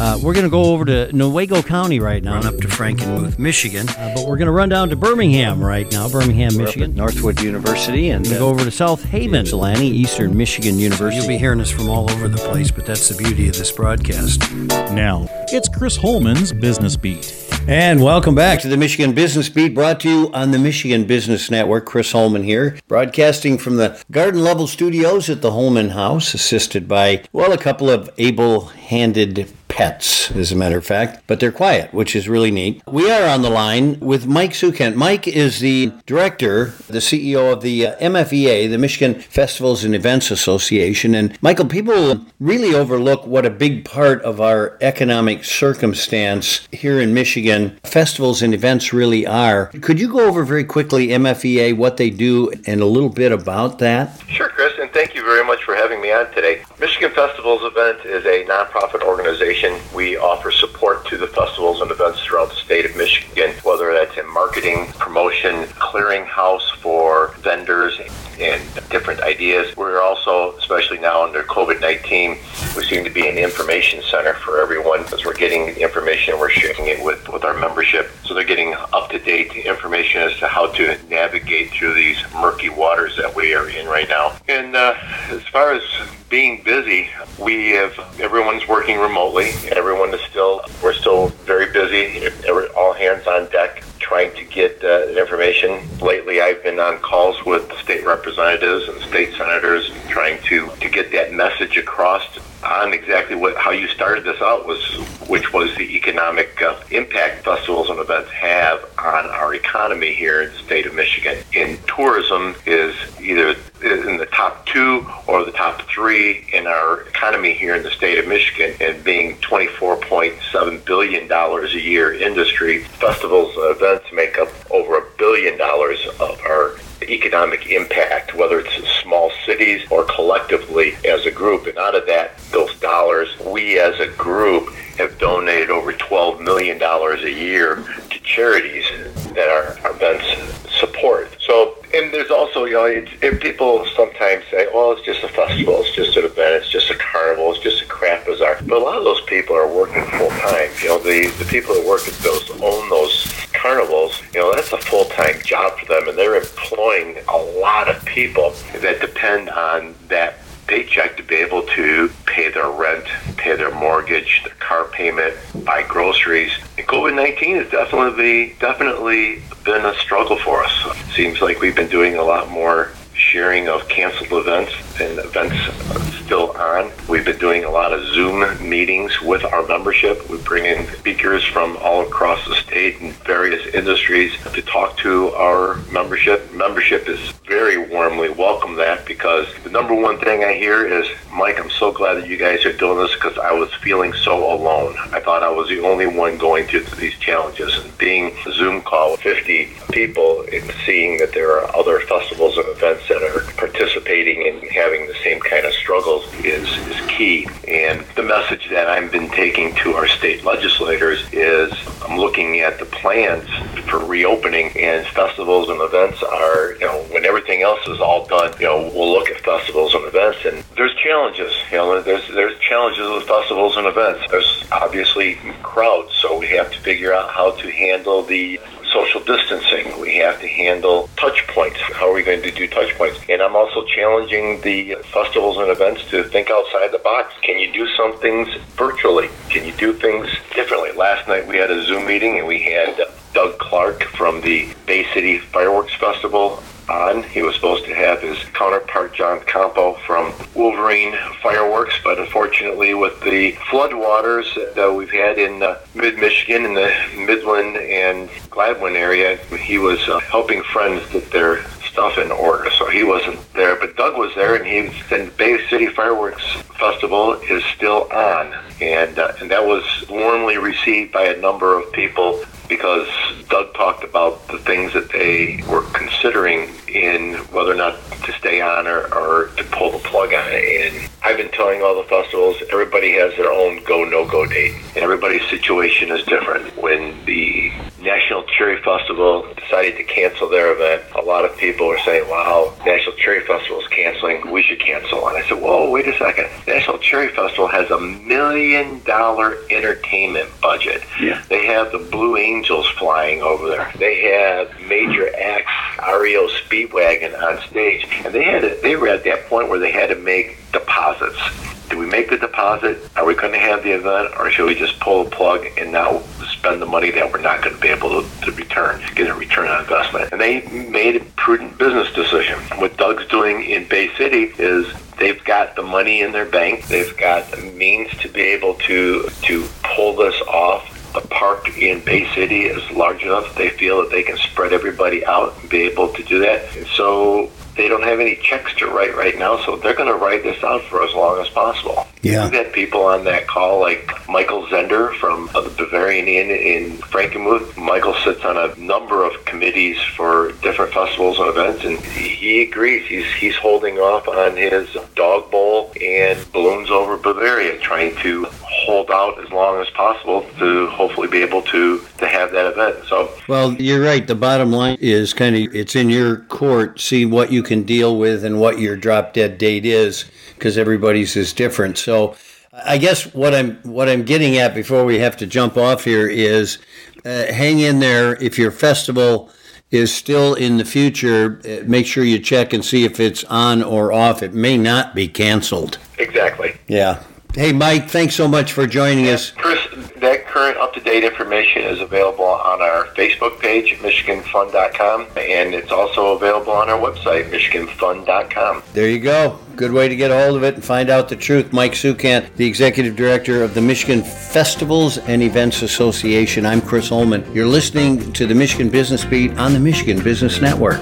Uh, we're going to go over to Newaygo County right now, Run up to Frankenmuth, Michigan. uh, but we're going to run down to Birmingham right now, Birmingham, We're up at Michigan. Northwood University, and We're uh, go over to South Haven, Ypsilanti, Eastern Michigan University. you'll be hearing us from all over the place. But that's the beauty of this broadcast. Now, it's Chris Holman's Business Beat. And welcome back to the Michigan Business Beat, brought to you on the Michigan Business Network. Chris Holman here, broadcasting from the Garden Level Studios at the Holman House, assisted by, well, a couple of able handed pets, as a matter of fact, but they're quiet, which is really neat. We are on the line with Mike Szukhent. Mike is the director, the CEO of the uh, MFEA, the Michigan Festivals and Events Association. And Michael, people really overlook what a big part of our economic circumstance here in Michigan festivals and events really are. Could you go over very quickly MFEA, what they do, and a little bit about that? Sure, Chris, and thank you very much for having me on today. Michigan Festivals Event is a nonprofit organization. We offer support to the festivals and events throughout the state of Michigan, whether that's in marketing, promotion, clearinghouse for vendors and different ideas. We're also, especially now under COVID 19, we seem to be an information center for everyone because we're getting information, we're sharing it with, with our membership. So they're getting up to date information as to how to navigate through these murky waters that we are in right now. And uh, as far as being busy, we have everyone's working remotely. Everyone is still, we're still very busy, all hands on deck trying to get uh, information. Lately, I've been on calls with state representatives and state senators, trying to get that message across on exactly what how you started this out was, which was the economic uh, impact festivals and events have on our economy here in the state of Michigan. And tourism is either in the top two or the top three in our economy here in the state of Michigan, and being 24.7 billion dollars a year industry, festivals and events make up over a billion dollars of our economic impact, whether it's small cities or collectively as a group. And out of that, those dollars, we as a group have donated over $12 million a year to charities that our, our events support. So, and there's also, you know, people sometimes say, well, it's just a festival, it's just an event, it's just a carnival, it's just a craft bazaar. But a lot of those people are working full time. You know, the, the people that work at those, own those carnivals, you know, full time job for them, and they're employing a lot of people that depend on that paycheck to be able to pay their rent, pay their mortgage, their car payment, buy groceries. And COVID nineteen has definitely definitely been a struggle for us. Seems like we've been doing a lot more sharing of canceled events and events still on. We've been doing a lot of Zoom meetings with our membership. We bring in speakers from all across the state and various industries to talk to our membership. Membership is very warmly welcome that because the number one thing I hear is, Mike, I'm so glad that you guys are doing this because I was feeling so alone. I thought I was the only one going through these challenges and being a Zoom call with 50 people and seeing that there are other festivals and events that are participating and having the same kind of struggles is, is key. And the message that I've been taking to our state legislators is I'm looking at the plans for reopening and festivals and events are, you know, everything else is all done, you know, we'll look at festivals and events and there's challenges, you know, there's, there's challenges with festivals and events. There's obviously crowds, so we have to figure out how to handle the social distancing. We have to handle touch points. How are we going to do touch points? And I'm also challenging the festivals and events to think outside the box. Can you do some things virtually? Can you do things differently? Last night we had a Zoom meeting and we had Doug Clark from the Bay City Fireworks Festival on. He was supposed to have his counterpart John Campo from Wolverine Fireworks, but unfortunately, with the floodwaters that we've had in uh, mid Michigan, in the Midland and Gladwin area, he was uh, helping friends get their stuff in order, so he wasn't there. But Doug was there, and he the Bay City Fireworks Festival is still on, and uh, and that was warmly received by a number of people because Doug talked about the things that they were considering in whether or not to stay on or, or to pull the plug on it. And I've been telling all the festivals, everybody has their own go no go date, and everybody's situation is different. When the National Cherry Festival decided to cancel their event, a lot of people were saying, "Wow, National Cherry Festival is canceling. We should cancel." And I said, "Whoa, wait a second. National Cherry Festival has a million dollar entertainment budget. Yeah. They have the Blue Angels flying over there. They have major acts, REO Speedwagon on stage, and they had to, they were at that point where they had to make deposits. Do we make the deposit? Are we going to have the event, or should we just pull the plug and now spend the money that we're not going to be able to, to return, get a return on investment? And they made a prudent business decision. What Doug's doing in Bay City is they've got the money in their bank. They've got the means to be able to to pull this off. The park in Bay City is large enough. They feel that they can spread everybody out and be able to do that. And so they don't have any checks to write right now, so they're going to write this out for as long as possible. Yeah. We've had people on that call like Michael Zehnder from the Bavarian Inn in Frankenmuth. Michael sits on a number of committees for different festivals and events, and he agrees. He's he's holding off on his dog bowl and balloons over Bavaria, trying to hold out as long as possible to hopefully be able to to have that event. So Well, you're right. The bottom line is kind of it's in your court. See what you can deal with and what your drop dead date is, because everybody's is different. So, I guess what I'm what I'm getting at before we have to jump off here is uh, hang in there. If your festival is still in the future, uh, make sure you check and see if it's on or off. It may not be canceled. exactly. Yeah. Hey, Mike, thanks so much for joining us. Chris, that current up-to-date information is available on our Facebook page, MichiganFun.com, and it's also available on our website, MichiganFun.com. There you go. Good way to get a hold of it and find out the truth. Mike Szukhent, the executive director of the Michigan Festivals and Events Association. I'm Chris Holman. You're listening to the Michigan Business Beat on the Michigan Business Network.